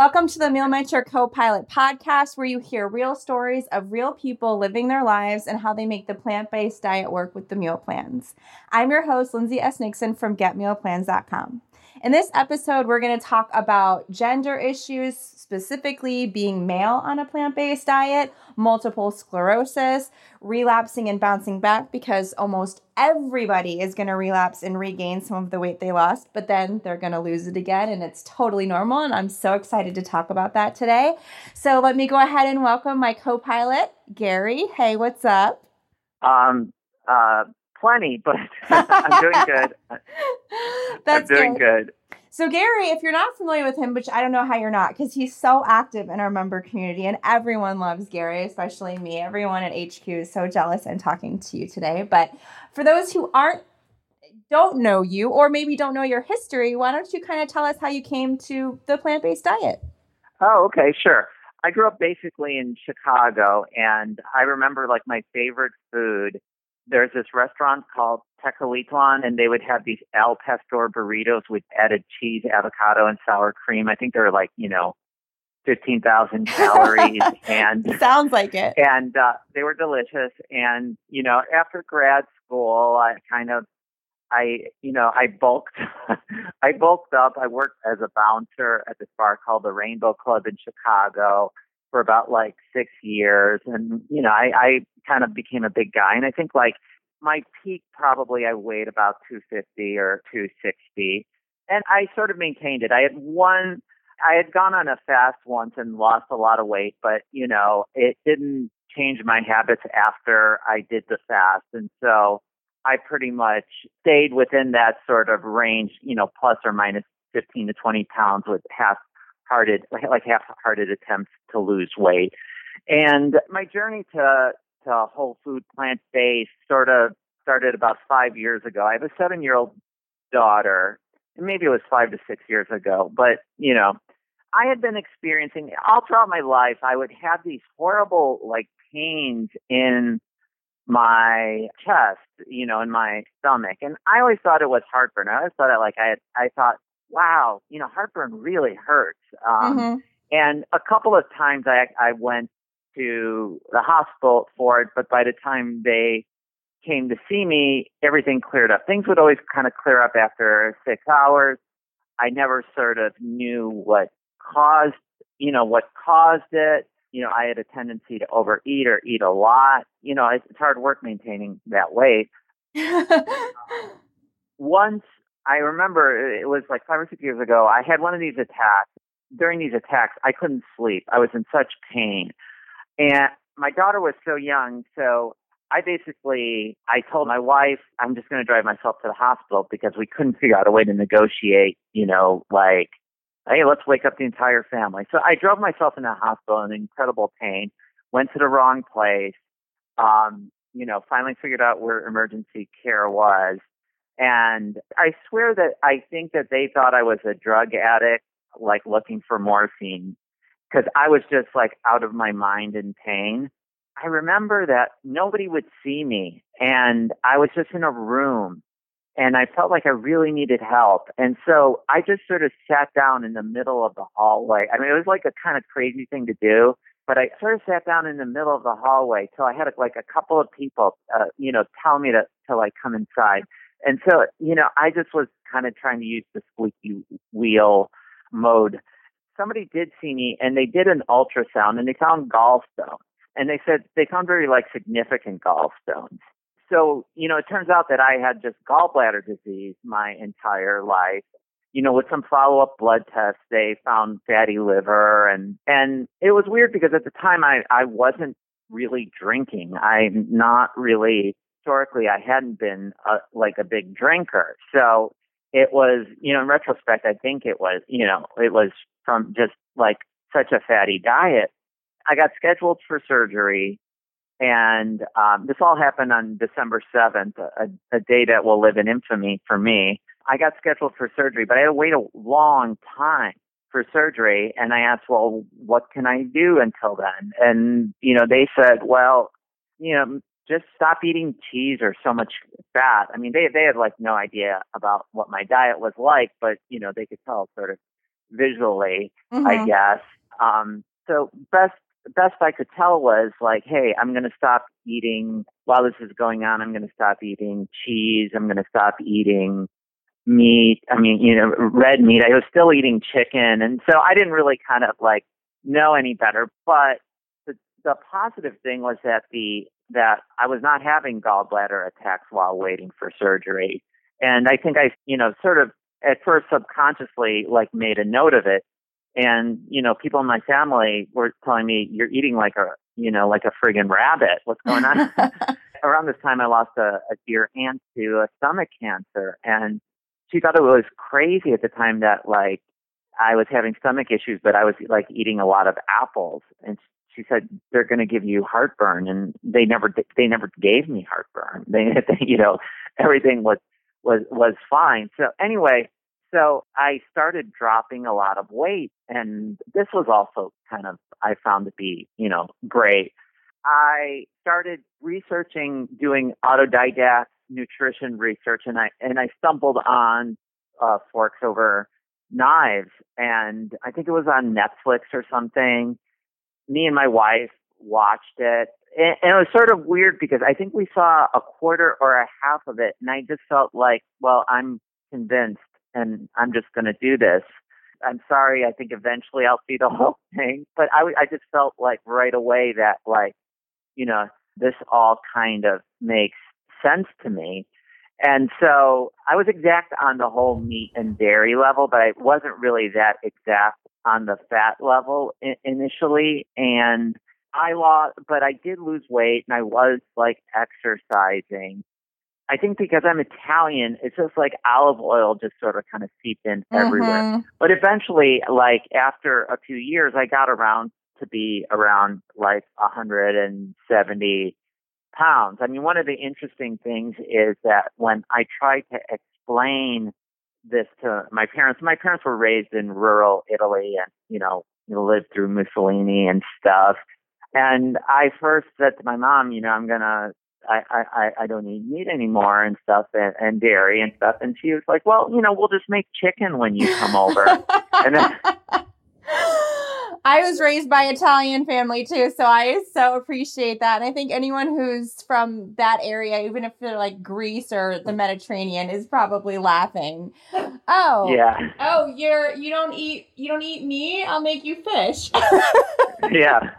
Welcome to the Meal Mentor Co-Pilot podcast, where you hear real stories of real people living their lives and how they make the plant-based diet work with the meal plans. I'm your host, Lindsay S. Nixon from GetMealPlans.com. In this episode, we're going to talk about gender issues, specifically being male on a plant based diet, multiple sclerosis, relapsing and bouncing back because almost everybody is going to relapse and regain some of the weight they lost, but then they're going to lose it again, and it's totally normal. And I'm so excited to talk about that today. So let me go ahead and welcome my co pilot, Gary. Hey, what's up? Um, uh, plenty, but I'm doing good. That's I'm doing good. good. So Gary, if you're not familiar with him, which I don't know how you're not, because he's so active in our member community, and everyone loves Gary, especially me. Everyone at HQ is so jealous and talking to you today. But for those who aren't don't know you or maybe don't know your history, why don't you kind of tell us how you came to the plant-based diet? Oh, okay, sure. I grew up basically in Chicago, and I remember like my favorite food there's this restaurant called Tecalitlan, and they would have these al pastor burritos with added cheese, avocado, and sour cream. I think they're like, you know, 15,000 calories and sounds like it. And uh, they were delicious. And, you know, after grad school, I kind of, I, you know, I bulked, I bulked up. I worked as a bouncer at this bar called the Rainbow Club in Chicago for about like six years. And, you know, I, I kind of became a big guy. And I think like my peak probably I weighed about 250 or 260. And I sort of maintained it. I had one, I had gone on a fast once and lost a lot of weight, but, you know, it didn't change my habits after I did the fast. And so I pretty much stayed within that sort of range, you know, plus or minus 15 to 20 pounds with half hearted, like half-hearted attempts to lose weight. And my journey to to whole food plant based sort of started about five years ago. I have a seven year old daughter, and maybe it was five to six years ago, but you know, I had been experiencing all throughout my life. I would have these horrible like pains in my chest, you know, in my stomach, and I always thought it was heartburn. I always thought that like I had, I thought wow, you know, heartburn really hurts. Um, mm-hmm. And a couple of times I, I went to the hospital for it, but by the time they came to see me, everything cleared up. Things would always kind of clear up after six hours. I never sort of knew what caused, you know, what caused it. You know, I had a tendency to overeat or eat a lot. You know, it's, it's hard work maintaining that weight. Once I remember it was like five or six years ago. I had one of these attacks. During these attacks, I couldn't sleep. I was in such pain. And my daughter was so young, so I basically I told my wife I'm just going to drive myself to the hospital because we couldn't figure out a way to negotiate, you know, like hey, let's wake up the entire family. So I drove myself in the hospital in incredible pain, went to the wrong place, um, you know, finally figured out where emergency care was and I swear that I think that they thought I was a drug addict, like looking for morphine, because I was just like out of my mind in pain. I remember that nobody would see me, and I was just in a room, and I felt like I really needed help. And so I just sort of sat down in the middle of the hallway. I mean, it was like a kind of crazy thing to do, but I sort of sat down in the middle of the hallway till I had like a couple of people, uh, you know, tell me to to like come inside. And so, you know, I just was kind of trying to use the squeaky wheel mode. Somebody did see me and they did an ultrasound and they found gallstones. And they said they found very like significant gallstones. So, you know, it turns out that I had just gallbladder disease my entire life. You know, with some follow up blood tests, they found fatty liver and, and it was weird because at the time I, I wasn't really drinking. I'm not really historically I hadn't been a, like a big drinker. So it was, you know, in retrospect, I think it was, you know, it was from just like such a fatty diet. I got scheduled for surgery, and um, this all happened on December 7th, a, a day that will live in infamy for me. I got scheduled for surgery, but I had to wait a long time for surgery. And I asked, well, what can I do until then? And, you know, they said, well, you know, just stop eating cheese or so much fat. I mean, they they had like no idea about what my diet was like, but you know, they could tell sort of visually, mm-hmm. I guess. Um, so best best I could tell was like, hey, I'm going to stop eating while this is going on. I'm going to stop eating cheese. I'm going to stop eating meat. I mean, you know, red meat. I was still eating chicken, and so I didn't really kind of like know any better. But the the positive thing was that the that I was not having gallbladder attacks while waiting for surgery. And I think I, you know, sort of at first subconsciously like made a note of it. And, you know, people in my family were telling me, you're eating like a, you know, like a friggin' rabbit. What's going on? Around this time, I lost a, a dear aunt to a stomach cancer. And she thought it was crazy at the time that like I was having stomach issues, but I was like eating a lot of apples. And she said they're going to give you heartburn, and they never they never gave me heartburn. They, they you know everything was was was fine. So anyway, so I started dropping a lot of weight, and this was also kind of I found to be you know great. I started researching, doing autodidact nutrition research, and I and I stumbled on uh, forks over knives, and I think it was on Netflix or something me and my wife watched it. And, it was sort of weird because I think we saw a quarter or a half of it, and I just felt like, well, I'm convinced and I'm just going to do this. I'm sorry. I think eventually I'll see the whole thing, but I, I just felt like right away that like, you know, this all kind of makes sense to me. And so I was exact on the whole meat and dairy level, but I wasn't really that exact on the fat level I- initially. And I lost, but I did lose weight and I was like exercising. I think because I'm Italian, it's just like olive oil just sort of kind of seeped in mm-hmm. everywhere. But eventually, like after a few years, I got around to be around like 170 pounds. I mean, one of the interesting things is that when I tried to explain this to my parents, my parents were raised in rural Italy and, you know, lived through Mussolini and stuff. And I first said to my mom, you know, I'm gonna, I, I, I don't eat meat anymore and stuff and, and dairy and stuff. And she was like, well, you know, we'll just make chicken when you come over. and then, I was raised by Italian family too, so I so appreciate that. And I think anyone who's from that area, even if they're like Greece or the Mediterranean, is probably laughing. Oh, yeah. Oh, you're you don't eat you don't eat meat. I'll make you fish. yeah.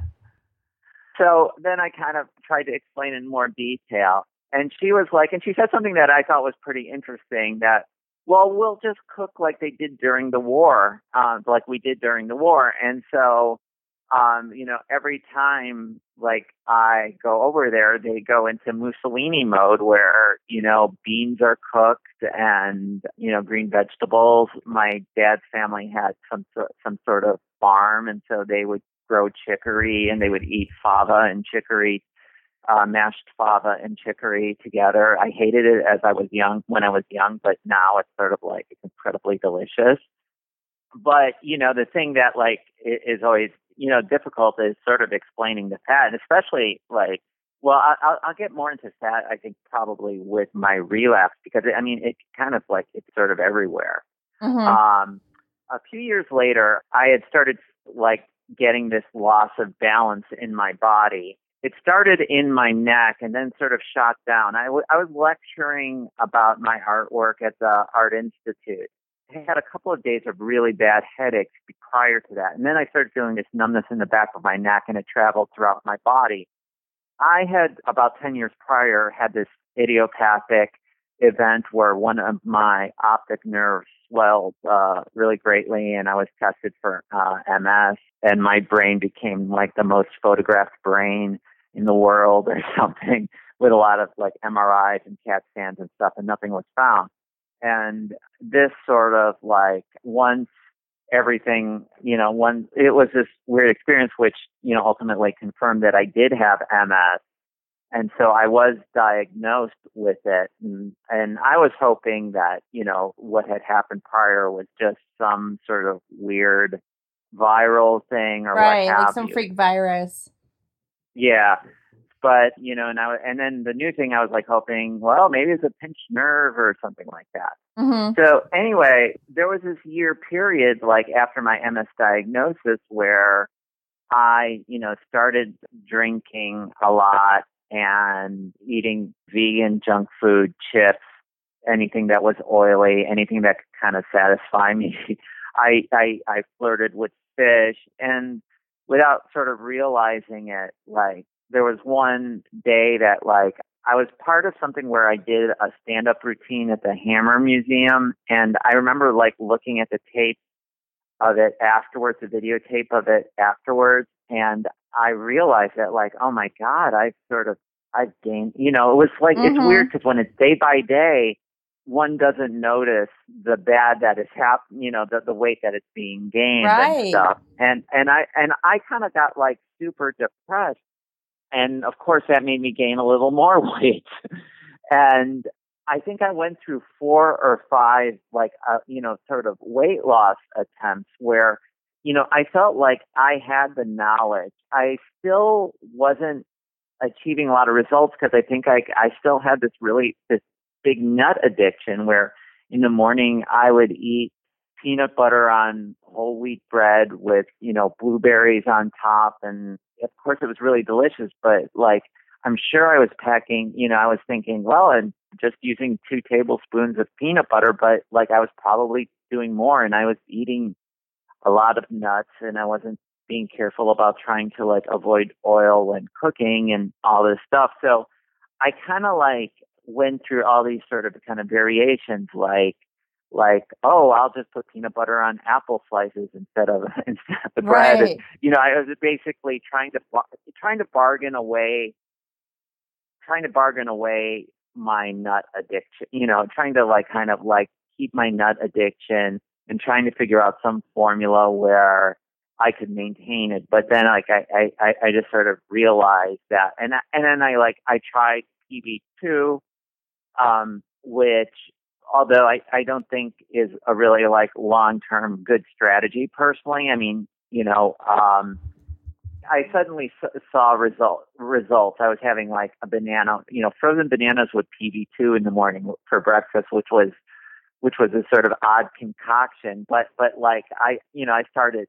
So then I kind of tried to explain in more detail, and she was like, and she said something that I thought was pretty interesting that well, we'll just cook like they did during the war, uh, like we did during the war. And so, um, you know, every time like I go over there, they go into Mussolini mode where, you know, beans are cooked and, you know, green vegetables. My dad's family had some, some sort of farm. And so they would grow chicory and they would eat fava and chicory uh, mashed fava and chicory together. I hated it as I was young when I was young, but now it's sort of like it's incredibly delicious. But you know, the thing that like is always you know difficult is sort of explaining the fat, and especially like. Well, I'll, I'll get more into that. I think probably with my relapse because I mean it kind of like it's sort of everywhere. Mm-hmm. Um, a few years later, I had started like getting this loss of balance in my body, it started in my neck and then sort of shot down. I, w- I was lecturing about my artwork at the Art Institute. I had a couple of days of really bad headaches prior to that. And then I started feeling this numbness in the back of my neck and it traveled throughout my body. I had about 10 years prior had this idiopathic event where one of my optic nerves swelled uh, really greatly and I was tested for uh, MS and my brain became like the most photographed brain in the world or something with a lot of like MRIs and CAT scans and stuff, and nothing was found. And this sort of like once everything, you know, one it was this weird experience which, you know, ultimately confirmed that I did have MS. And so I was diagnosed with it and, and I was hoping that, you know, what had happened prior was just some sort of weird viral thing or right, what have like some you. freak virus. Yeah. but you know, and I and then the new thing I was like hoping, well, maybe it's a pinched nerve or something like that. Mm-hmm. So anyway, there was this year period like after my MS diagnosis where I, you know, started drinking a lot and eating vegan junk food, chips, anything that was oily, anything that could kind of satisfy me. I I I flirted with fish and without sort of realizing it, like there was one day that like I was part of something where I did a stand up routine at the Hammer Museum and I remember like looking at the tape of it afterwards, the videotape of it afterwards, and I realized that like, oh my God, I've sort of I've gained you know, it was like Mhm. it's weird because when it's day by day, one doesn't notice the bad that is hap you know, the the weight that it's being gained Right. and stuff. And and I and I kinda got like super depressed and of course that made me gain a little more weight and i think i went through four or five like uh, you know sort of weight loss attempts where you know i felt like i had the knowledge i still wasn't achieving a lot of results because i think i i still had this really this big nut addiction where in the morning i would eat peanut butter on whole wheat bread with you know blueberries on top. And of course it was really delicious but like i'm sure i was packing you know i was thinking well and just using two tablespoons of peanut butter but like i was probably doing more and i was eating a lot of nuts and i wasn't being careful about trying to like avoid oil when cooking and all this stuff. So i kind of like went through all these sort of kind of variations like like oh i'll just put peanut butter on apple slices instead of instead of the bread And, you know i was basically trying to trying to bargain away trying to bargain away my nut addiction you know trying to like kind of like keep my nut addiction and trying to figure out some formula where I could maintain it. But then like I, I, I just sort of realized that and I, and then I like I tried PB two, um, which although I, I don't think is a really like long term good strategy personally. I mean, you know, um I suddenly s- saw result results. I was having like a banana, you know, frozen bananas with PB2 in the morning for breakfast, which was which was a sort of odd concoction. But but like I, you know, I started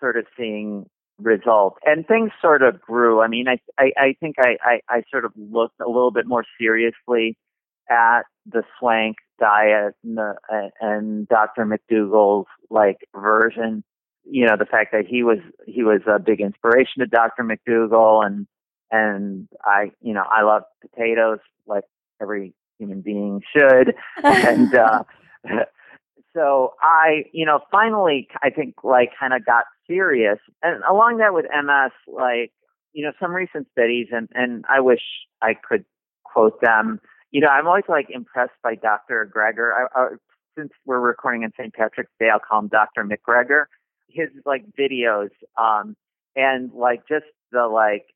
sort of seeing results, and things sort of grew. I mean, I I, I think I, I I sort of looked a little bit more seriously at the swank diet and, the, and Dr. McDougall's like version you know the fact that he was he was a big inspiration to Dr. McDougall and and I you know I love potatoes like every human being should and uh so I you know finally I think like kind of got serious and along that with MS like you know some recent studies and and I wish I could quote them you know I'm always like impressed by Dr. Greger I, I, since we're recording on St. Patrick's Day I'll call him Dr. McGregor his like videos um and like just the like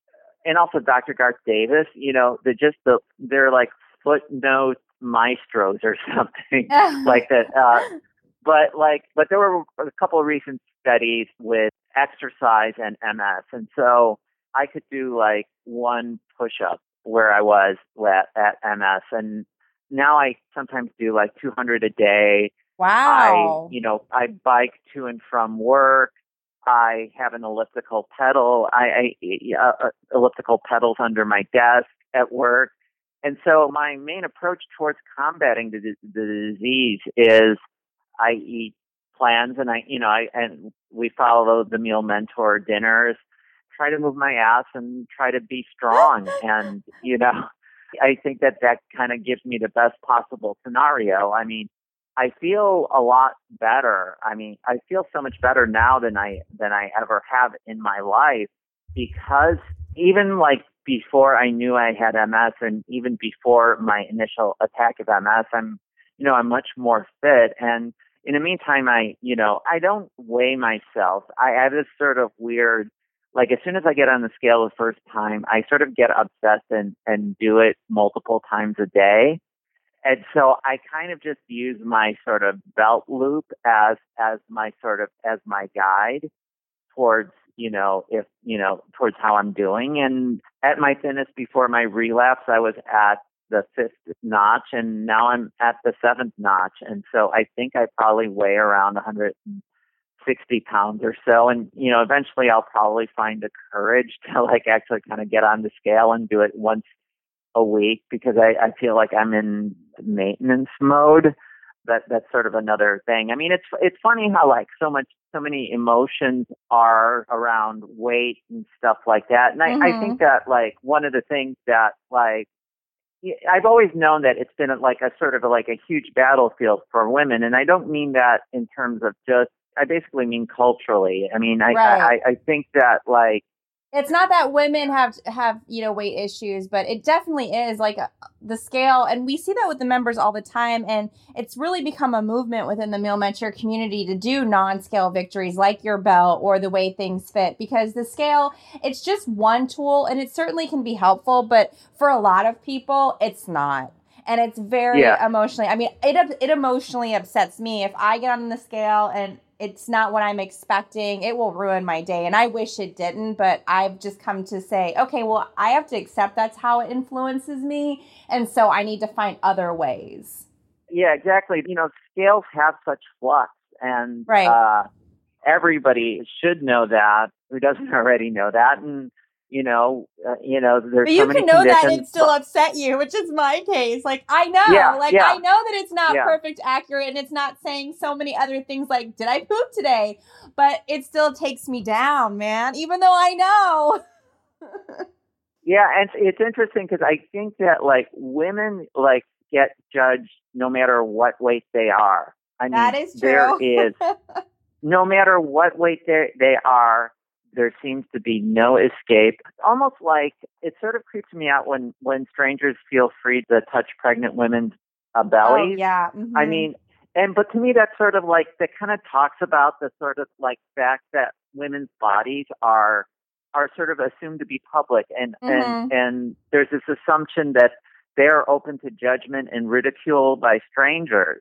and also Dr. Garth Davis, you know, the just the they're like footnote maestros or something like that. Uh but like but there were a couple of recent studies with exercise and MS and so I could do like one push up where I was at, at MS and now I sometimes do like 200 a day wow. I, you know, I bike to and from work. I have an elliptical pedal. I, I uh, uh, elliptical pedals under my desk at work. And so my main approach towards combating the, the disease is I eat plans and I, you know, I, and we follow the meal mentor dinners, try to move my ass and try to be strong. and, you know, I think that that kind of gives me the best possible scenario. I mean, I feel a lot better. I mean, I feel so much better now than I than I ever have in my life because even like before I knew I had MS and even before my initial attack of MS, I'm you know, I'm much more fit and in the meantime I, you know, I don't weigh myself. I have this sort of weird like as soon as I get on the scale the first time, I sort of get obsessed and and do it multiple times a day and so I kind of just use my sort of belt loop as as my sort of as my guide towards you know, if, you know, towards how I'm doing. And at my thinnest before my relapse, I was at the fifth notch and now I'm at the seventh notch. And so I think I probably weigh around 160 pounds or so. And, you know, eventually I'll probably find the courage to like actually kind of get on the scale and do it once a week because I, I feel like I'm in maintenance mode. That that's sort of another thing. I mean, it's it's funny how like so much so many emotions are around weight and stuff like that. And I, mm-hmm. I think that like one of the things that like I've always known that it's been like a sort of a, like a huge battlefield for women, and I don't mean that in terms of just. I basically mean culturally. I mean, I right. I, I think that like it's not that women have have you know weight issues but it definitely is like uh, the scale and we see that with the members all the time and it's really become a movement within the meal mentor community to do non-scale victories like your belt or the way things fit because the scale it's just one tool and it certainly can be helpful but for a lot of people it's not and it's very yeah. emotionally i mean it it emotionally upsets me if i get on the scale and it's not what I'm expecting. It will ruin my day. And I wish it didn't, but I've just come to say, okay, well, I have to accept that's how it influences me. And so I need to find other ways. Yeah, exactly. You know, scales have such flux and right. uh, everybody should know that who doesn't already know that. And you know, uh, you know, there's but you so can know that and still upset you, which is my case. Like I know, yeah, like yeah. I know that it's not yeah. perfect, accurate, and it's not saying so many other things like "Did I poop today?" But it still takes me down, man. Even though I know. yeah, and it's interesting because I think that like women like get judged no matter what weight they are. I mean, that is true. there is no matter what weight they they are there seems to be no escape. Almost like it sort of creeps me out when when strangers feel free to touch pregnant women's uh, bellies. Oh, yeah. Mm-hmm. I mean, and but to me that's sort of like that kind of talks about the sort of like fact that women's bodies are are sort of assumed to be public and mm-hmm. and and there's this assumption that they're open to judgment and ridicule by strangers.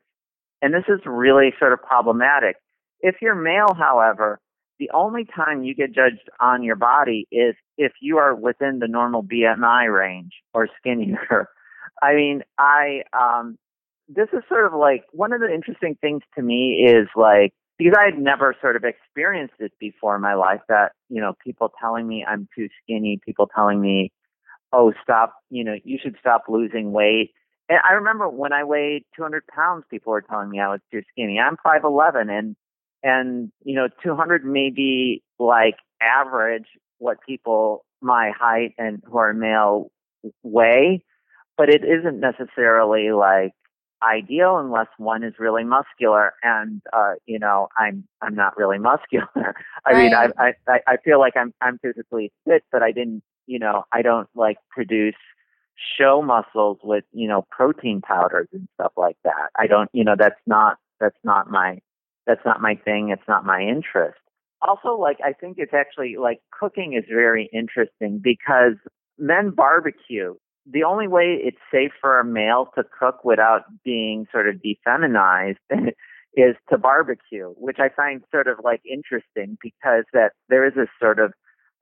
And this is really sort of problematic. If you're male, however, the only time you get judged on your body is if you are within the normal BMI range or skinnier. I mean, I um this is sort of like one of the interesting things to me is like because I had never sort of experienced it before in my life that, you know, people telling me I'm too skinny, people telling me, oh, stop, you know, you should stop losing weight. And I remember when I weighed 200 pounds, people were telling me I was too skinny. I'm 5'11 and and you know 200 may be like average what people my height and who are male weigh but it isn't necessarily like ideal unless one is really muscular and uh you know i'm i'm not really muscular. I mean I, I i feel like i'm i'm physically fit but i didn't you know i don't like produce show muscles with you know protein powders and stuff like that. I don't you know that's not that's not my that's not my thing. It's not my interest. Also, like, I think it's actually like cooking is very interesting because men barbecue. The only way it's safe for a male to cook without being sort of defeminized is to barbecue, which I find sort of like interesting because that there is a sort of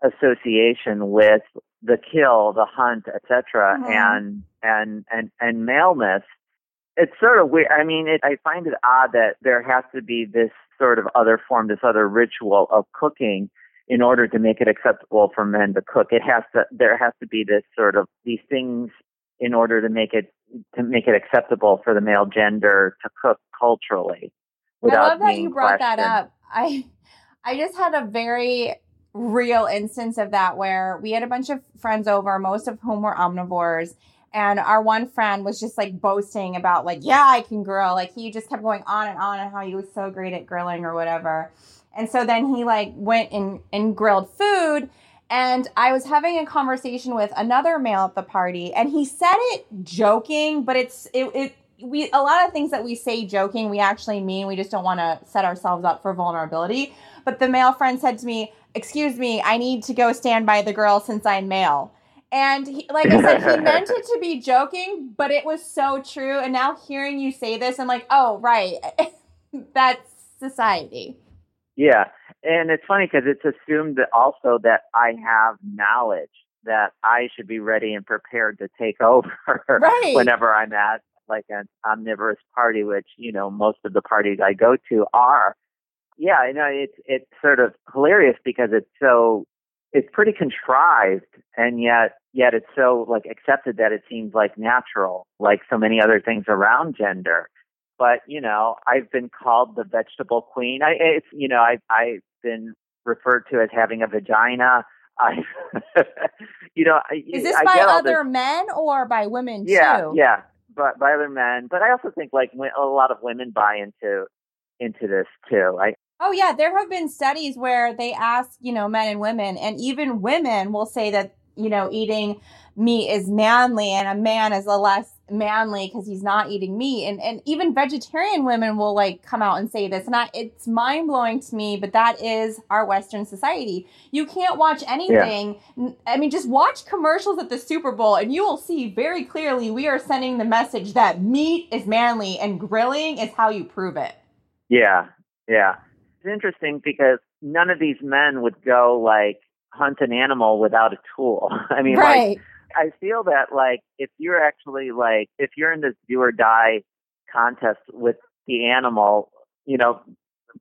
association with the kill, the hunt, etc., mm-hmm. and and and and maleness it's sort of weird. I mean, it, I find it odd that there has to be this sort of other form, this other ritual of cooking in order to make it acceptable for men to cook. It has to, there has to be this sort of, these things in order to make it, to make it acceptable for the male gender to cook culturally. I love that you brought questioned. that up. I, I just had a very real instance of that where we had a bunch of friends over, most of whom were omnivores and our one friend was just like boasting about like, yeah, I can grill. Like he just kept going on and on and how he was so great at grilling or whatever. And so then he like went and, and grilled food. And I was having a conversation with another male at the party, and he said it joking, but it's it, it we a lot of things that we say joking we actually mean. We just don't want to set ourselves up for vulnerability. But the male friend said to me, "Excuse me, I need to go stand by the girl since I'm male." And he, like I said, he meant it to be joking, but it was so true. And now hearing you say this, I'm like, oh, right. That's society. Yeah. and it's funny because it's assumed that also that I have knowledge that I should be ready and prepared to take over right. whenever I'm at like an omnivorous party, which you know most of the parties I go to are. Yeah, you know it's it's sort of hilarious because it's so it's pretty contrived, and yet yet it's so like accepted that it seems like natural, like so many other things around gender. But you know, I've been called the vegetable queen. I it's you know I I've been referred to as having a vagina. I, you know, I, is this I by other this, men or by women yeah, too? Yeah, but by other men. But I also think like a lot of women buy into into this too. I Oh yeah, there have been studies where they ask, you know, men and women, and even women will say that, you know, eating meat is manly and a man is a less manly because he's not eating meat. And and even vegetarian women will like come out and say this. And I, it's mind blowing to me, but that is our Western society. You can't watch anything. Yeah. I mean, just watch commercials at the Super Bowl and you will see very clearly we are sending the message that meat is manly and grilling is how you prove it. Yeah. Yeah it's interesting because none of these men would go like hunt an animal without a tool. I mean, right. like, I feel that like if you're actually like if you're in this do or die contest with the animal, you know,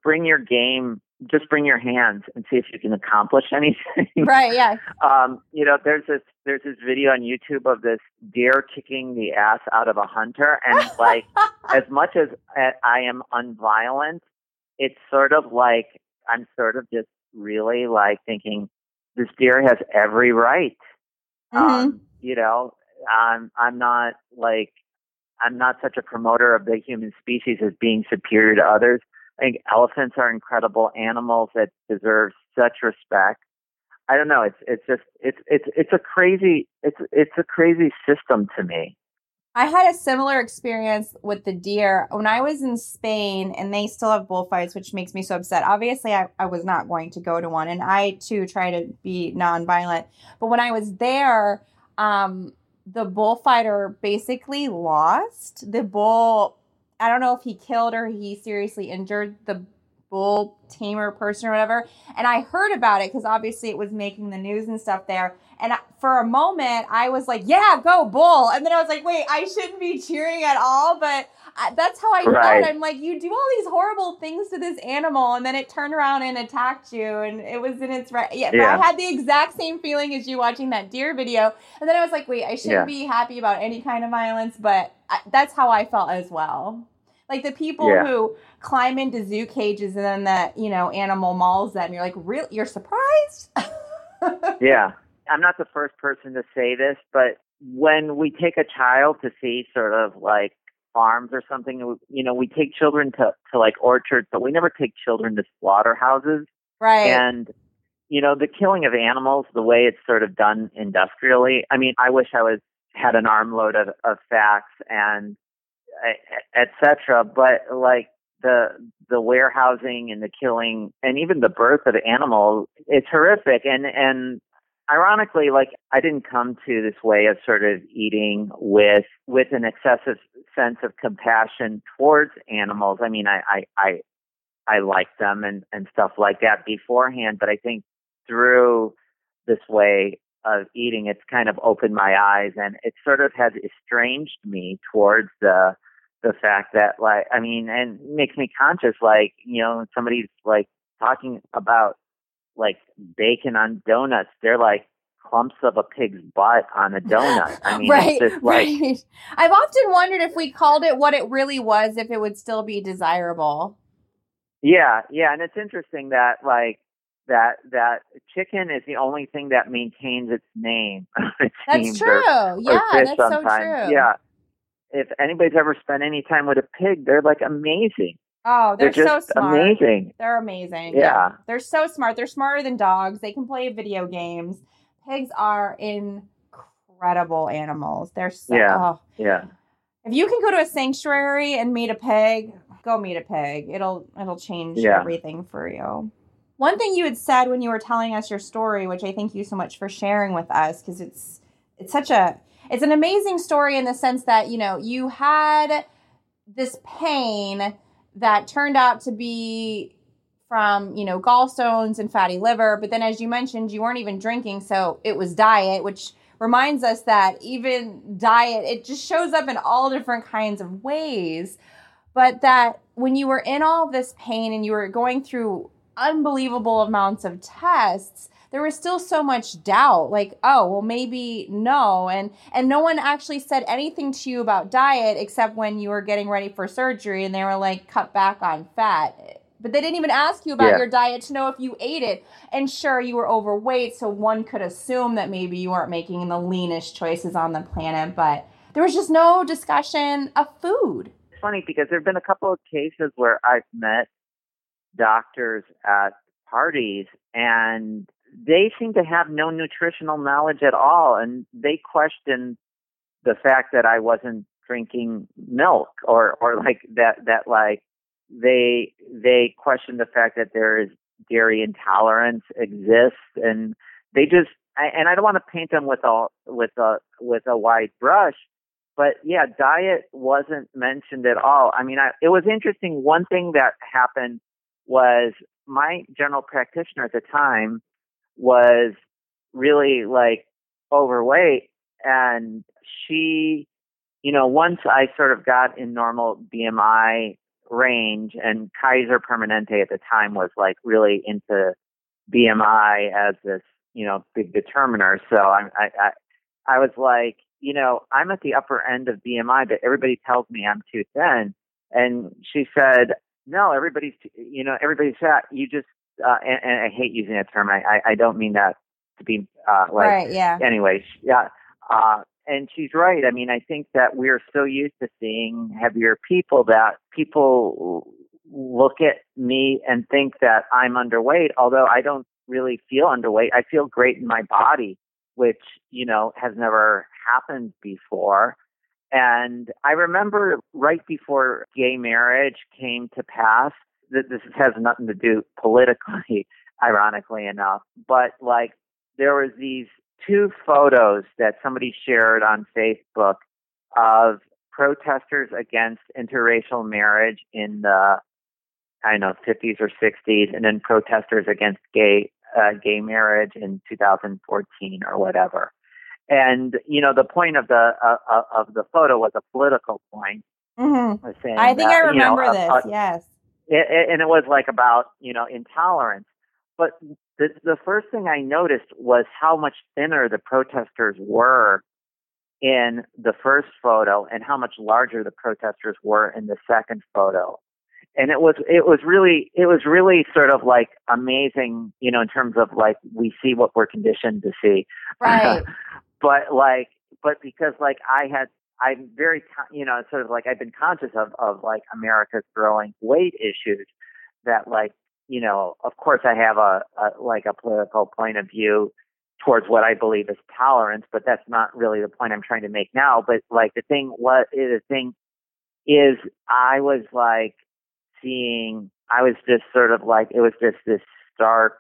bring your game, just bring your hands and see if you can accomplish anything. Right. Yeah. um, you know, there's this there's this video on YouTube of this deer kicking the ass out of a hunter, and like as much as I am unviolent, it's sort of like I'm sort of just really like thinking this deer has every right. Mm-hmm. Um, you know, I'm I'm not like I'm not such a promoter of the human species as being superior to others. I think elephants are incredible animals that deserve such respect. I don't know. It's it's just it's it's it's a crazy it's it's a crazy system to me. I had a similar experience with the deer when I was in Spain and they still have bullfights, which makes me so upset. Obviously, I, I was not going to go to one, and I too try to be nonviolent. But when I was there, um, the bullfighter basically lost. The bull, I don't know if he killed or he seriously injured the bull tamer person or whatever. And I heard about it because obviously it was making the news and stuff there. And for a moment, I was like, yeah, go bull. And then I was like, wait, I shouldn't be cheering at all. But I, that's how I right. felt. I'm like, you do all these horrible things to this animal, and then it turned around and attacked you. And it was in its right. Yeah, yeah. I had the exact same feeling as you watching that deer video. And then I was like, wait, I shouldn't yeah. be happy about any kind of violence. But I, that's how I felt as well. Like the people yeah. who climb into zoo cages and then that, you know, animal mauls them. You're like, really? You're surprised? yeah. I'm not the first person to say this, but when we take a child to see sort of like farms or something, you know, we take children to, to like orchards, but we never take children to slaughterhouses. Right. And, you know, the killing of animals, the way it's sort of done industrially, I mean, I wish I was had an armload of, of facts and etc. But like the the warehousing and the killing and even the birth of animals, it's horrific. And and ironically, like I didn't come to this way of sort of eating with with an excessive sense of compassion towards animals. I mean, I I I, I like them and and stuff like that beforehand, but I think through this way of eating, it's kind of opened my eyes and it sort of has estranged me towards the the fact that like I mean, and makes me conscious like you know somebody's like talking about like bacon on donuts. They're like clumps of a pig's butt on a donut. I mean, right, just like right. I've often wondered if we called it what it really was, if it would still be desirable. Yeah, yeah, and it's interesting that like that that chicken is the only thing that maintains its name. it that's true. Or, yeah, or that's sometimes. so true. Yeah, if anybody's ever spent any time with a pig, they're like amazing. Oh, they're, they're so smart. Amazing. They're amazing. Yeah. yeah. They're so smart. They're smarter than dogs. They can play video games. Pigs are incredible animals. They're so Yeah. Oh. Yeah. If you can go to a sanctuary and meet a pig, go meet a pig. It'll it'll change yeah. everything for you. One thing you had said when you were telling us your story, which I thank you so much for sharing with us because it's it's such a it's an amazing story in the sense that, you know, you had this pain that turned out to be from, you know, gallstones and fatty liver. But then, as you mentioned, you weren't even drinking. So it was diet, which reminds us that even diet, it just shows up in all different kinds of ways. But that when you were in all this pain and you were going through unbelievable amounts of tests, there was still so much doubt like oh well maybe no. And and no one actually said anything to you about diet except when you were getting ready for surgery and they were like cut back on fat. But they didn't even ask you about yeah. your diet to know if you ate it. And sure you were overweight so one could assume that maybe you weren't making the leanest choices on the planet but there was just no discussion of food. It's funny because there have been a couple of cases where i've met doctors at parties and they seem to have no nutritional knowledge at all and they question the fact that I wasn't drinking milk or or like that that like they they question the fact that there is dairy intolerance exists and they just and I don't want to paint them with a with a with a wide brush but yeah diet wasn't mentioned at all. I mean I, it was interesting one thing that happened was my general practitioner at the time was really like overweight and she you know once i sort of got in normal bmi range and kaiser permanente at the time was like really into bmi as this you know big determiner so i i i, I was like you know i'm at the upper end of bmi but everybody tells me i'm too thin. And she said no everybody's you know everybody's fat. You just uh, and, and, I hate using that term. I, I, I don't mean that to be uh, like. Right. Yeah. Anyways, yeah. Uh, and she's right. I mean, I think that we're so used to seeing heavier people that people look at me and think that I'm underweight, although I don't really feel underweight. I feel great in my body, which, you know, has never happened before. And I remember right before gay marriage came to pass, this has nothing to do politically, ironically enough, but like there was these two photos that somebody shared on Facebook of protesters against interracial marriage in the I don't know 50s or 60s, and then protesters against gay uh, gay marriage in 2014 or whatever. And you know the point of the uh, uh of the photo was a political point. Mm-hmm. I think that, I remember you know, this. yes it, and it was like about you know intolerance. But the the first thing I noticed was how much thinner the protesters were in the first photo, and how much larger the protesters were in the second photo. And it was it was really it was really sort of like amazing, you know, in terms of like we see what we're conditioned to see. Right. but like but because like I had I'm very, you know, sort of like I've been conscious of, of like America's growing weight issues that like, you know, of course I have a, a like a political point of view towards what I believe is tolerance, but that's not really the point I'm trying to make now. But like the thing, what the thing is, I was like seeing, I was just sort of like, it was just this stark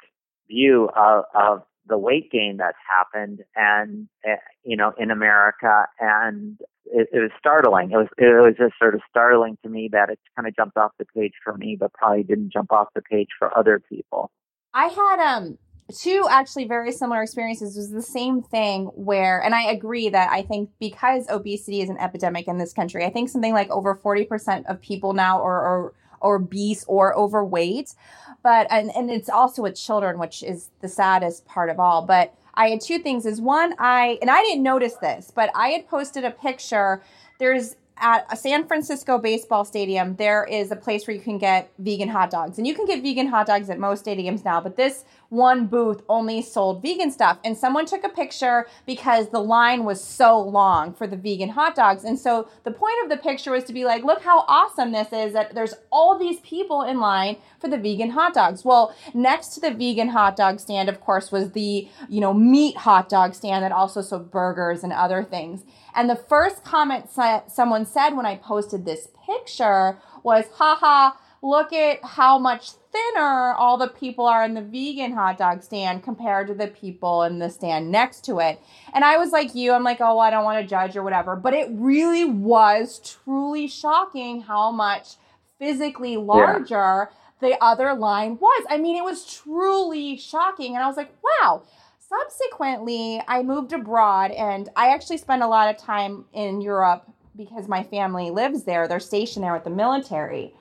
view of, of the weight gain that's happened and uh, you know in America and it, it was startling. It was it was just sort of startling to me that it kind of jumped off the page for me but probably didn't jump off the page for other people. I had um two actually very similar experiences. It was the same thing where and I agree that I think because obesity is an epidemic in this country I think something like over 40% of people now are, are obese or overweight but and, and it's also with children which is the saddest part of all but i had two things is one i and i didn't notice this but i had posted a picture there's at a San Francisco baseball stadium, there is a place where you can get vegan hot dogs. And you can get vegan hot dogs at most stadiums now, but this one booth only sold vegan stuff. And someone took a picture because the line was so long for the vegan hot dogs. And so the point of the picture was to be like, look how awesome this is that there's all these people in line for the vegan hot dogs. Well, next to the vegan hot dog stand, of course, was the, you know, meat hot dog stand that also sold burgers and other things. And the first comment someone said when I posted this picture was, haha, look at how much thinner all the people are in the vegan hot dog stand compared to the people in the stand next to it. And I was like you, I'm like, oh, I don't want to judge or whatever. But it really was truly shocking how much physically larger. Yeah the other line was. I mean, it was truly shocking. And I was like, wow. Subsequently, I moved abroad and I actually spent a lot of time in Europe because my family lives there. They're stationed there with the military.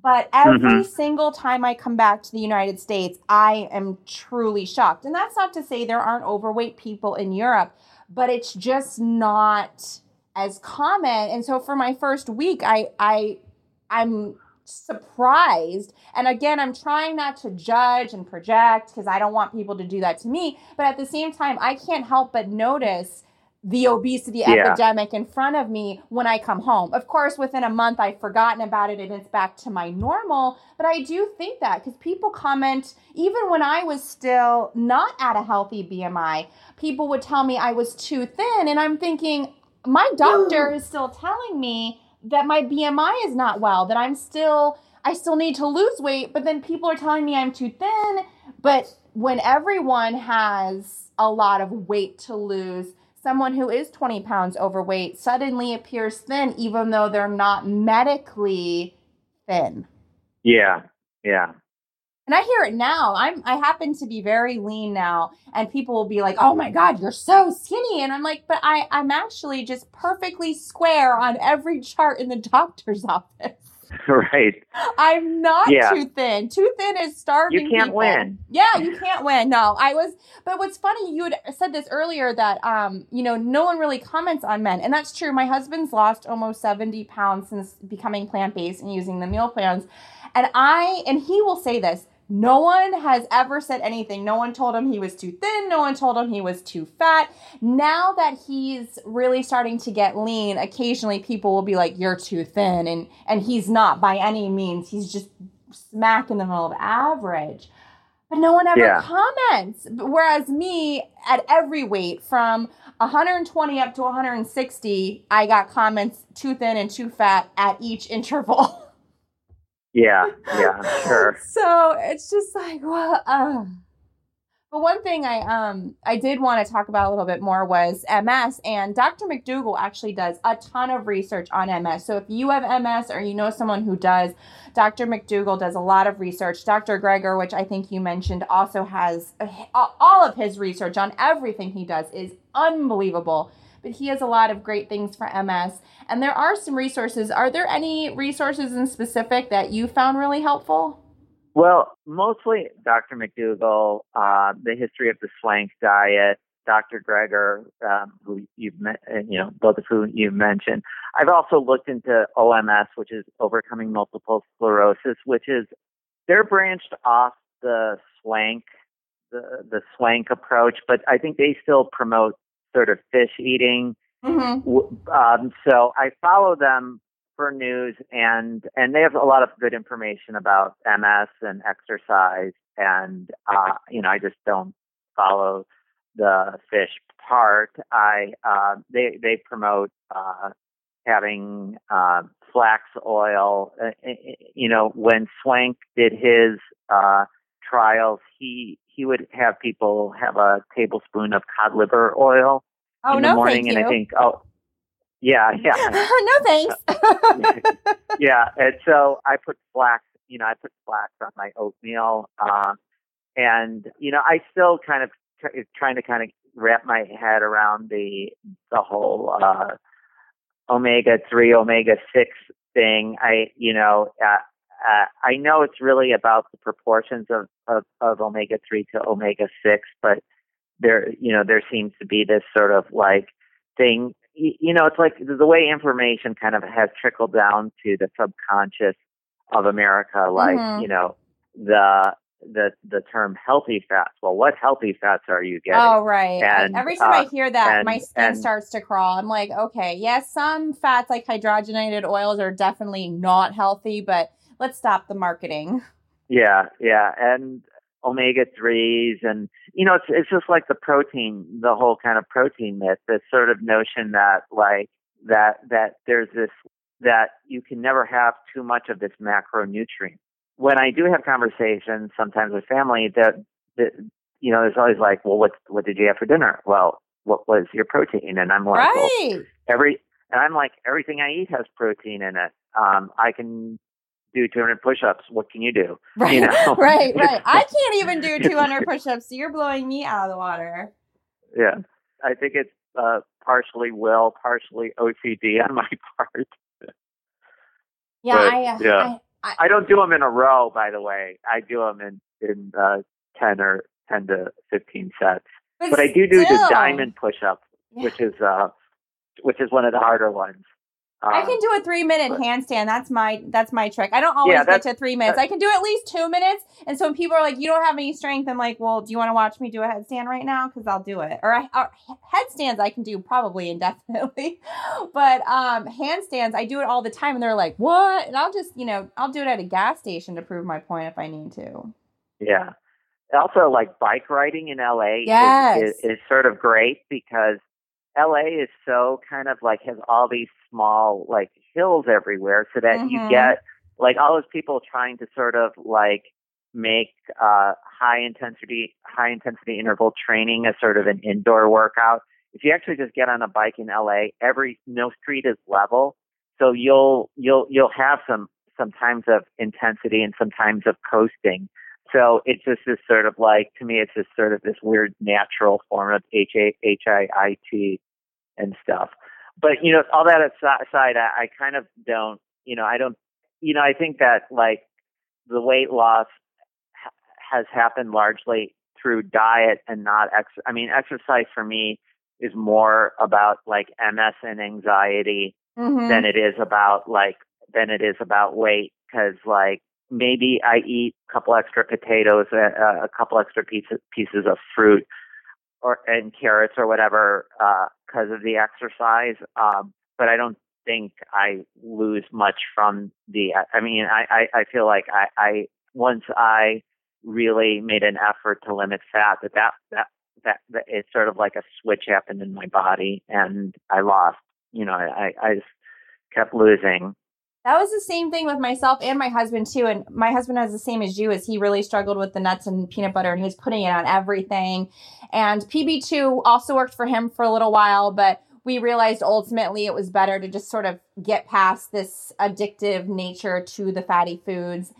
But every mm-hmm. single time I come back to the United States, I am truly shocked. And that's not to say there aren't overweight people in Europe, but it's just not as common. And so for my first week, I I I'm surprised. And again, I'm trying not to judge and project because I don't want people to do that to me. But at the same time, I can't help but notice the obesity yeah. epidemic in front of me when I come home. Of course, within a month, I've forgotten about it and it's back to my normal. But I do think that because people comment, even when I was still not at a healthy BMI, people would tell me I was too thin. And I'm thinking, my doctor is still telling me that my BMI is not well, that I'm still, I still need to lose weight. But then people are telling me I'm too thin. But when everyone has a lot of weight to lose, someone who is 20 pounds overweight suddenly appears thin, even though they're not medically thin. Yeah, yeah. And I hear it now. I'm I happen to be very lean now, and people will be like, "Oh my god, you're so skinny," and I'm like, "But I I'm actually just perfectly square on every chart in the doctor's office." right. I'm not yeah. too thin. Too thin is starving. You can't people. win. Yeah, you can't win. No, I was. But what's funny, you had said this earlier that um, you know, no one really comments on men, and that's true. My husband's lost almost 70 pounds since becoming plant based and using the meal plans, and I and he will say this. No one has ever said anything. No one told him he was too thin. No one told him he was too fat. Now that he's really starting to get lean, occasionally people will be like, "You're too thin," and and he's not by any means. He's just smack in the middle of average. But no one ever yeah. comments. Whereas me, at every weight from 120 up to 160, I got comments too thin and too fat at each interval. Yeah, yeah, sure. so it's just like, well, uh. but one thing I um I did want to talk about a little bit more was MS, and Dr. McDougall actually does a ton of research on MS. So if you have MS or you know someone who does, Dr. McDougall does a lot of research. Dr. Greger, which I think you mentioned, also has all of his research on everything he does is unbelievable but he has a lot of great things for MS. And there are some resources. Are there any resources in specific that you found really helpful? Well, mostly Dr. McDougall, uh, the history of the Swank diet, Dr. Greger, um, who you've met, you know, both of whom you mentioned. I've also looked into OMS, which is overcoming multiple sclerosis, which is they're branched off the Swank, the the Swank approach, but I think they still promote sort of fish eating. Mm-hmm. Um, so I follow them for news, and and they have a lot of good information about MS and exercise. And uh, you know, I just don't follow the fish part. I uh, they they promote uh, having uh, flax oil. Uh, you know, when Swank did his uh, trials, he he would have people have a tablespoon of cod liver oil oh, in no, the morning, and I think, oh, yeah, yeah, no thanks. yeah, and so I put flax. You know, I put flax on my oatmeal, uh, and you know, I still kind of t- trying to kind of wrap my head around the the whole uh, omega three, omega six thing. I, you know, uh, uh, I know it's really about the proportions of, of, of omega 3 to omega 6, but there, you know, there seems to be this sort of like thing, you know, it's like the way information kind of has trickled down to the subconscious of America, like, mm-hmm. you know, the, the the term healthy fats. Well, what healthy fats are you getting? Oh, right. And, Every time uh, I hear that, and, my skin and, starts to crawl. I'm like, okay, yes, some fats like hydrogenated oils are definitely not healthy, but let's stop the marketing. Yeah, yeah, and omega threes, and you know, it's it's just like the protein, the whole kind of protein myth, this sort of notion that like that that there's this that you can never have too much of this macronutrient. When I do have conversations, sometimes with family, that that you know, there's always like, well, what what did you have for dinner? Well, what was your protein? And I'm like, right. well, every and I'm like, everything I eat has protein in it. Um, I can do 200 push-ups. What can you do? Right, you know? right, right. I can't even do 200 push-ups, so you're blowing me out of the water. Yeah, I think it's uh, partially will, partially OCD on my part. Yeah, But, I, uh, yeah. I, I don't do them in a row, by the way. I do them in in uh, 10 or 10 to 15 sets. But I do do the diamond push-up, Yeah. which is uh, which is one of the harder ones. I Um, can do a three minute but- handstand. That's my that's my trick. I don't always Yeah, get to three minutes. I can do at least two minutes. And so when people are like, "You don't have any strength," I'm like, "Well, do you want to watch me do a headstand right now? Because I'll do it." Or, I, or headstands, I can do probably indefinitely, but um, handstands, I do it all the time. And they're like, "What?" And I'll just, you know, I'll do it at a gas station to prove my point if I need to. Yeah. Also, like bike riding in LA is- Yes. is, is, sort of great because LA is so kind of like has all these small like hills everywhere, so that Mhm. you get like all those people trying to sort of like make uh, high intensity high intensity interval training a sort of an indoor workout. If you actually just get on a bike in LA, every no street is level, so you'll you'll you'll have some some times of intensity and some times of coasting. So it's just this sort of like to me, it's just sort of this weird natural form of H A H I I T and stuff. But you know, all that aside, I, I kind of don't. You know, I don't. You know, I think that like the weight loss ha- has happened largely through diet and not ex. I mean, exercise for me is more about like MS and anxiety Mhm. than it is about like than it is about weight because like maybe I eat a couple extra potatoes, uh, a couple extra pieces pieces of fruit, or and carrots or whatever because of the exercise. Um, but I don't think I lose much from the. I mean, I I, I feel like I, I once I really made an effort to limit fat that that that that, that it's sort of like a switch happened in my body and I lost. You know, I I just kept losing. That was the same thing with myself and my husband too. And my husband has the same as you, as he really struggled with the nuts and peanut butter, and he was putting it on everything. And PB two also worked for him for a little while, but we realized ultimately it was better to just sort of get past this addictive nature to the fatty foods.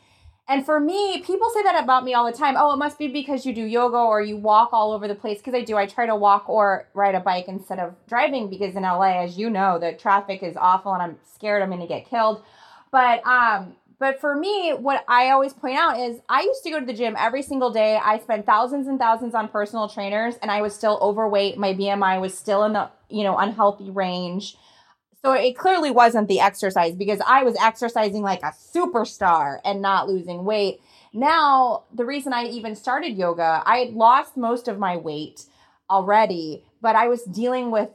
And for me, people say that about me all the time. Oh, it must be because you do yoga or you walk all over the place. Because I do. I try to walk or ride a bike instead of driving because in LA, as you know, the traffic is awful and I'm scared I'm going to get killed. But um, but for me, what I always point out is I used to go to the gym every single day. I spent thousands and thousands on personal trainers, and I was still overweight. My BMI was still in the you know unhealthy range. So it clearly wasn't the exercise because I was exercising like a superstar and not losing weight. Now, the reason I even started yoga, I had lost most of my weight already, but I was dealing with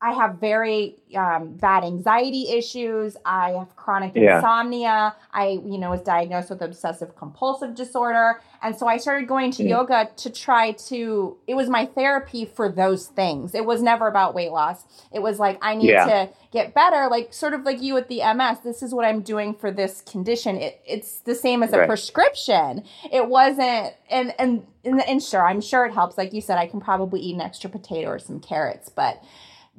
I have very um, bad anxiety issues. I have chronic Yeah. insomnia. I, you know, was diagnosed with obsessive compulsive disorder, and so I started going to Yeah. yoga to try to. It was my therapy for those things. It was never about weight loss. It was like I need Yeah. to get better, like sort of like you with the MS. This is what I'm doing for this condition. It, it's the same as a Right. prescription. It wasn't, and and and, and sure, I'm sure it helps. Like you said, I can probably eat an extra potato or some carrots, but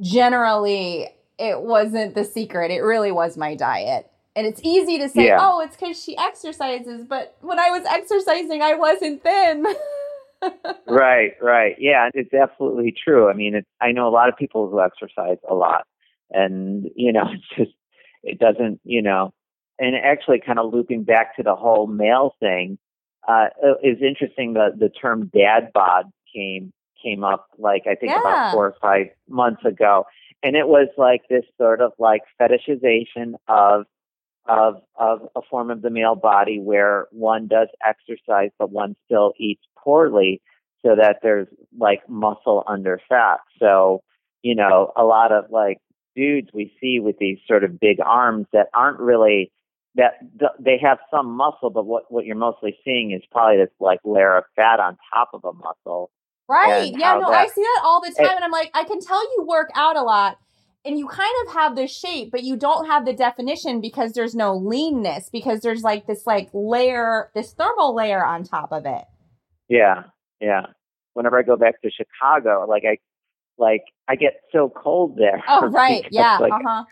generally it wasn't the secret. It really was my diet. And it's easy to say, Yeah. oh, it's because she exercises. But when I was exercising, I wasn't thin. Right, right. Yeah, it's absolutely true. I mean, I know a lot of people who exercise a lot, and you know, it's just it doesn't, you know, and actually, kind of looping back to the whole male thing, uh, is interesting. The the term dad bod came came up like I think Yeah. about four or five months ago, and it was like this sort of like fetishization of of of a form of the male body where one does exercise but one still eats poorly so that there's like muscle under fat. So, you know, a lot of like dudes we see with these sort of big arms that aren't really that they have some muscle, but what what you're mostly seeing is probably this like layer of fat on top of a muscle. Right. Yeah, no, I see that all the time. it- and I'm like, I can tell you work out a lot. And you kind of have the shape, but you don't have the definition because there's no leanness, because there's like this like layer, this thermal layer on top of it. Yeah, yeah. Whenever I go back to Chicago, like I like I get so cold there. Oh, right. because, Yeah. like, uh huh.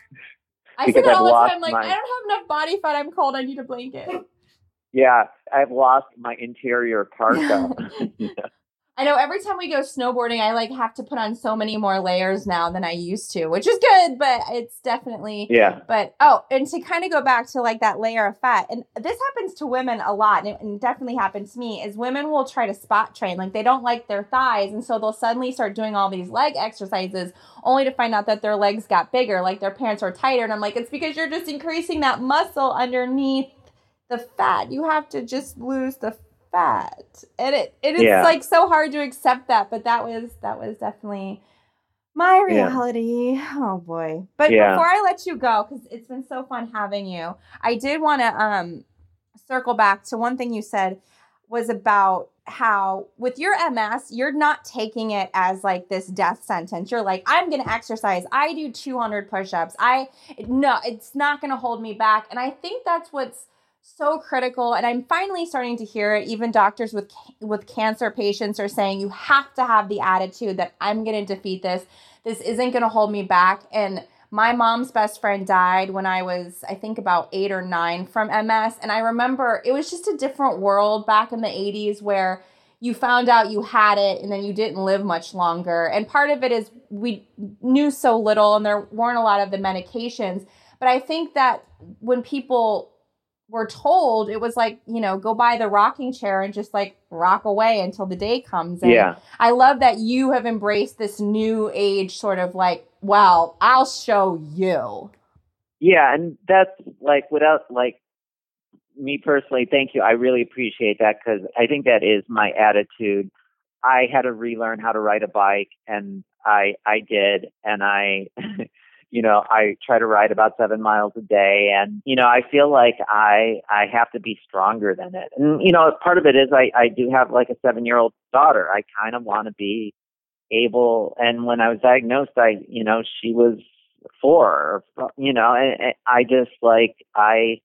I say that all the time. Like, my... I don't have enough body fat. I'm cold. I need a blanket. Yeah, I've lost my interior parka. I know every time we go snowboarding, I like have to put on so many more layers now than I used to, which is good, but it's definitely yeah. But oh, and to kind of go back to like that layer of fat, and this happens to women a lot, and it, and definitely happens to me. Is women will try to spot train, like they don't like their thighs, and so they'll suddenly start doing all these leg exercises, only to find out that their legs got bigger, like their pants are tighter, and I'm like, it's because you're just increasing that muscle underneath the fat. You have to just lose the fat and it it is yeah. like so hard to accept that but that was that was definitely my reality. Yeah. oh boy. But yeah. before i let you go because it's been so fun having you i did want to um circle back to one thing you said was about how with your ms you're not taking it as like this death sentence. You're like i'm gonna exercise. I do 200 push-ups. I no it's not gonna hold me back. And i think that's what's so critical and i'm finally starting to hear it. Even doctors with with cancer patients are saying you have to have the attitude that i'm going to defeat this. This isn't going to hold me back. And my mom's best friend died when i was i think about 8 or 9 from ms and i remember it was just a different world back in the 80s where you found out you had it and then you didn't live much longer. And part of it is we knew so little and there weren't a lot of the medications. But i think that when people were told it was like you know go buy the rocking chair and just like rock away until the day comes. And yeah. I love that you have embraced this new age sort of like well i'll show you. Yeah and that's like without like me personally thank you. I really appreciate that because i think that is my attitude. I had to relearn how to ride a bike and i i did and i you know, I try to ride about seven miles a day and, you know, I feel like I, I have to be stronger than it. And, you know, part of it is I, I do have like a seven year old daughter. I kind of want to be able. And when I was diagnosed, I, you know, she was four, you know, and, I just like, I,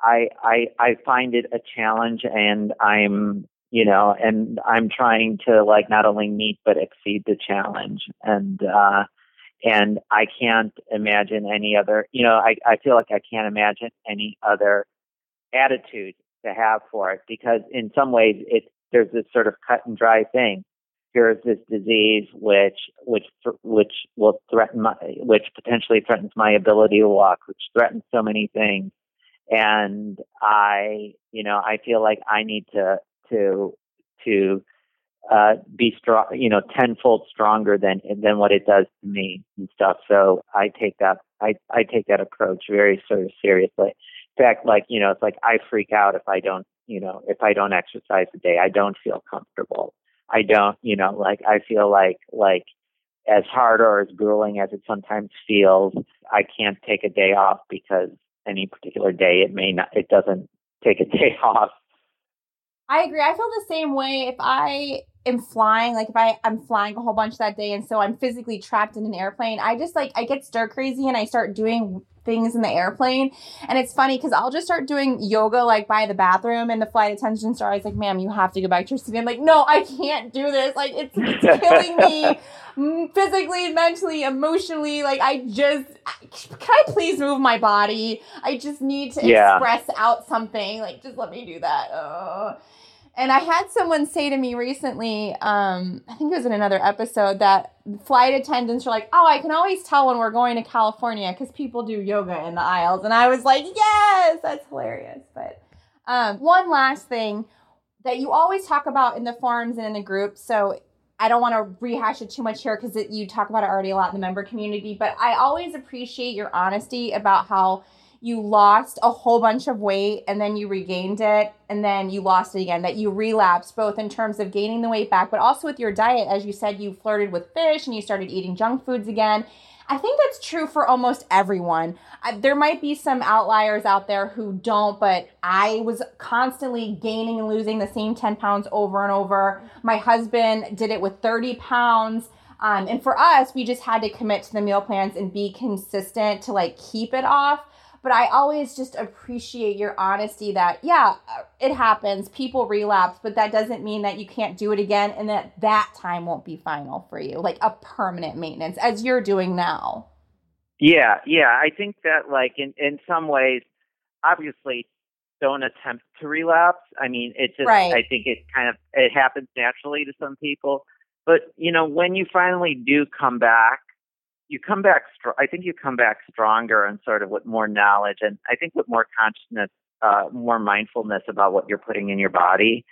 I, I, I find it a challenge and I'm, you know, and I'm trying to like not only meet but exceed the challenge. And, uh, and I can't imagine any other, you know, I, I feel like I can't imagine any other attitude to have for it because in some ways it, there's this sort of cut and dry thing. Here's this disease which, which, which will threaten my, which potentially threatens my ability to walk, which threatens so many things. And I, you know, I feel like I need to, to, to uh, be strong, you know, tenfold stronger than than what it does to me and stuff. So I take that I I take that approach very sort of seriously. In fact, like you know, it's like I freak out if I don't, you know, if I don't exercise a day. I don't feel comfortable. I don't, you know, like I feel like like as hard or as grueling as it sometimes feels, I can't take a day off because any particular day it may not it doesn't take a day off. I agree. I feel the same way if I am flying, like if I I'm flying a whole bunch that day and so I'm physically trapped in an airplane, I just like I get stir crazy and I start doing things in the airplane. And it's funny because I'll just start doing yoga like by the bathroom and the flight attendants are always like, ma'am, you have to go back to your seat. I'm like, no, I can't do this. Like it's, it's killing me physically, mentally, emotionally. Like I just can I please move my body? I just need to yeah. express out something. Like just let me do that. Uh. And I had someone say to me recently, um, I think it was in another episode, that flight attendants are like, oh, I can always tell when we're going to California because people do yoga in the aisles. And I was like, yes, that's hilarious. But um, one last thing that you always talk about in the forums and in the group. So I don't want to rehash it too much here because you talk about it already a lot in the member community. But I always appreciate your honesty about how you lost a whole bunch of weight and then you regained it and then you lost it again that you relapsed both in terms of gaining the weight back but also with your diet as you said you flirted with fish and you started eating junk foods again. I think that's true for almost everyone. There might be some outliers out there who don't but i was constantly gaining and losing the same 10 pounds over and over. My husband did it with 30 pounds um, and for us we just had to commit to the meal plans and be consistent to like keep it off but I always just appreciate your honesty that, yeah, it happens. People relapse, but that doesn't mean that you can't do it again and that that time won't be final for you, like a permanent maintenance as you're doing now. Yeah, yeah. I think that like in in some ways, obviously, don't attempt to relapse. I mean, it just Right. I think it kind of it happens naturally to some people. But you know, when you finally do come back, you come back. Str- I think you come back stronger and sort of with more knowledge, and I think with more consciousness, uh, more mindfulness about what you're putting in your body.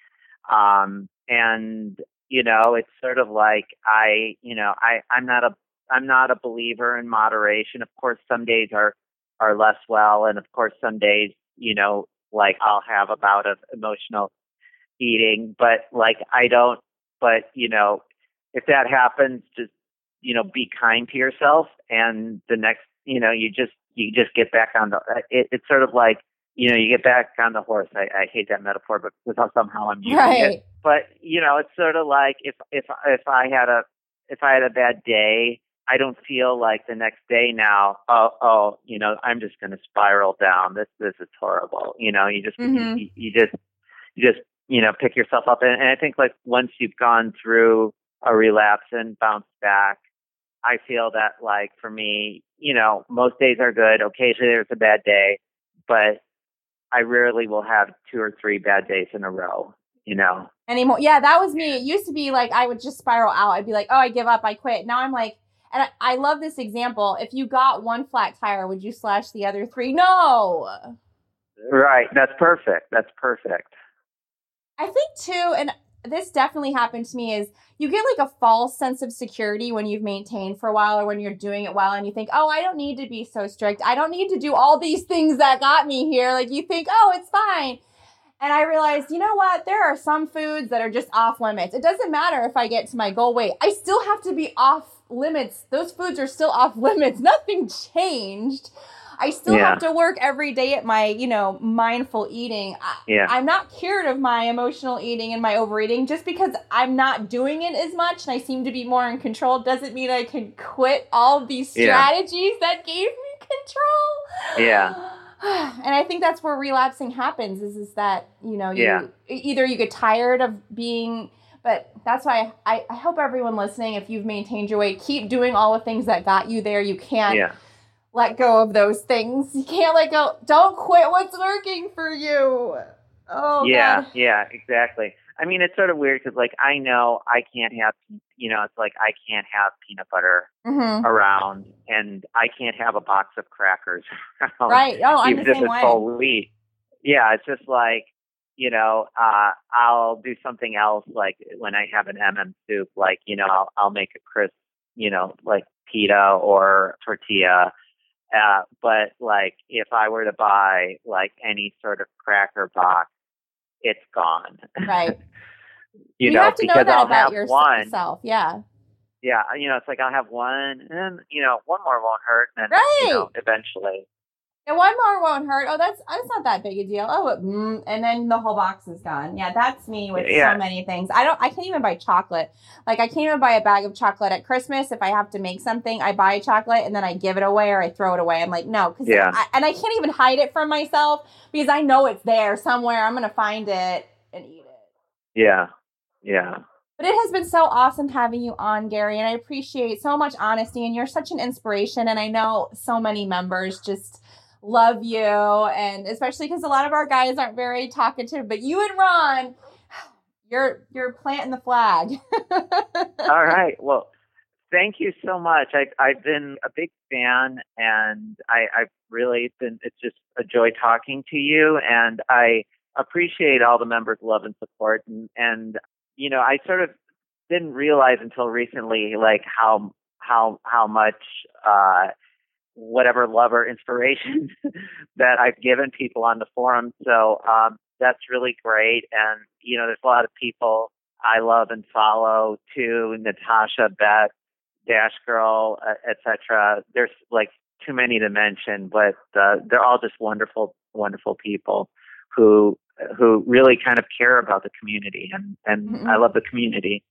Um, and you know, it's sort of like I, you know, I I'm not a I'm not a believer in moderation. Of course, some days are are less well, and of course, some days, you know, like I'll have a bout of emotional eating, but like I don't. But you know, if that happens, just you know, be kind to yourself, and the next, you know, you just you just get back on the. It, it's sort of like you know, you get back on the horse. I, I hate that metaphor, but somehow I'm using it but you know it's sort of like if if if i had a if i had a bad day i don't feel like the next day now oh oh you know i'm just going to spiral down this this is horrible you know you just Mhm. you, you just you just you know pick yourself up and, and i think like once you've gone through a relapse and bounced back i feel that like for me you know most days are good occasionally there's a bad day but i rarely will have two or three bad days in a row you know anymore. Yeah, that was me. It used to be like I would just spiral out. I'd be like, oh, I give up, I quit. Now I'm like, and I, I love this example. If you got one flat tire, would you slash the other three? No. Right. That's perfect. That's perfect. I think too, and this definitely happened to me, is you get like a false sense of security when you've maintained for a while or when you're doing it well and you think, oh, I don't need to be so strict. I don't need to do all these things that got me here. Like you think, oh, it's fine. And I realized, you know what? There are some foods that are just off limits. It doesn't matter if I get to my goal weight. I still have to be off limits. Those foods are still off limits. Nothing changed. I still Yeah. have to work every day at my, you know, mindful eating. I, Yeah. I'm not cured of my emotional eating and my overeating just because I'm not doing it as much and I seem to be more in control doesn't mean I can quit all these Yeah. strategies that gave me control. Yeah. And I think that's where relapsing happens is is that, you know, you Yeah. either you get tired of being but that's why I, I hope everyone listening, if you've maintained your weight, keep doing all the things that got you there. You can't Yeah. Let go of those things. You can't let go. Don't quit what's working for you. Oh, yeah. God. Yeah. Exactly. I mean, it's sort of weird because, like, I know I can't have, you know, it's like I can't have peanut butter Mhm. around, and I can't have a box of crackers around, Right. Oh, I'm the same way. whole wheat. Yeah, it's just like, you know, uh, I'll do something else, like when I have an MM soup, like, you know, I'll, I'll make a crisp, you know, like pita or tortilla. Uh, but like, if I were to buy like any sort of cracker box, it's gone. Right. you, know, have to know that I'll about have yours- one. yourself. Yeah. Yeah, you know, it's like I'll have one, and then you know, one more won't hurt, and then Right. you know, eventually, And one more won't hurt. Oh, that's that's not that big a deal. Oh, it- mm, and then the whole box is gone. Yeah, that's me with Yeah. so many things. I don't. I can't even buy chocolate. Like I can't even buy a bag of chocolate at Christmas. If I have to make something, I buy chocolate and then I give it away or I throw it away. I'm like, no, because Yeah. I, and I can't even hide it from myself because I know it's there somewhere. I'm gonna find it and eat it. yeah, yeah. But it has been so awesome having you on, Gary, and I appreciate so much honesty. And you're such an inspiration. And I know so many members just love you, and especially because a lot of our guys aren't very talkative. But you and Ron, you're you're planting the flag. All right. Well, thank you so much. I, I've been a big fan, and I, I've really been. It's just a joy talking to you, and I appreciate all the members' love and support. And, and you know, I sort of didn't realize until recently, like how how how much uh, whatever love or inspiration that I've given people on the forum. So um, that's really great. And you know, there's a lot of people I love and follow too. Natasha, Beth, Dash Girl, uh, etc. There's like too many to mention, but uh, they're all just wonderful, wonderful people who who really kind of care about the community, and and Mhm. I love the community.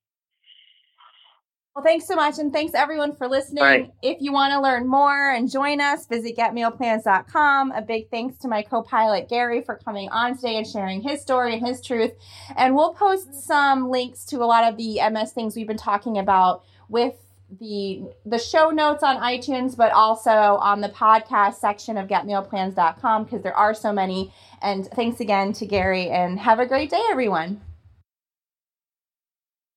Well, thanks so much. And thanks everyone for listening. Right. If you want to learn more and join us, visit getmealplans.com. A big thanks to my co pilot, Gary, for coming on today and sharing his story and his truth. And we'll post some links to a lot of the MS things we've been talking about with the the show notes on iTunes, but also on the podcast section of getmealplans.com because there are so many. And thanks again to Gary, and have a great day, everyone.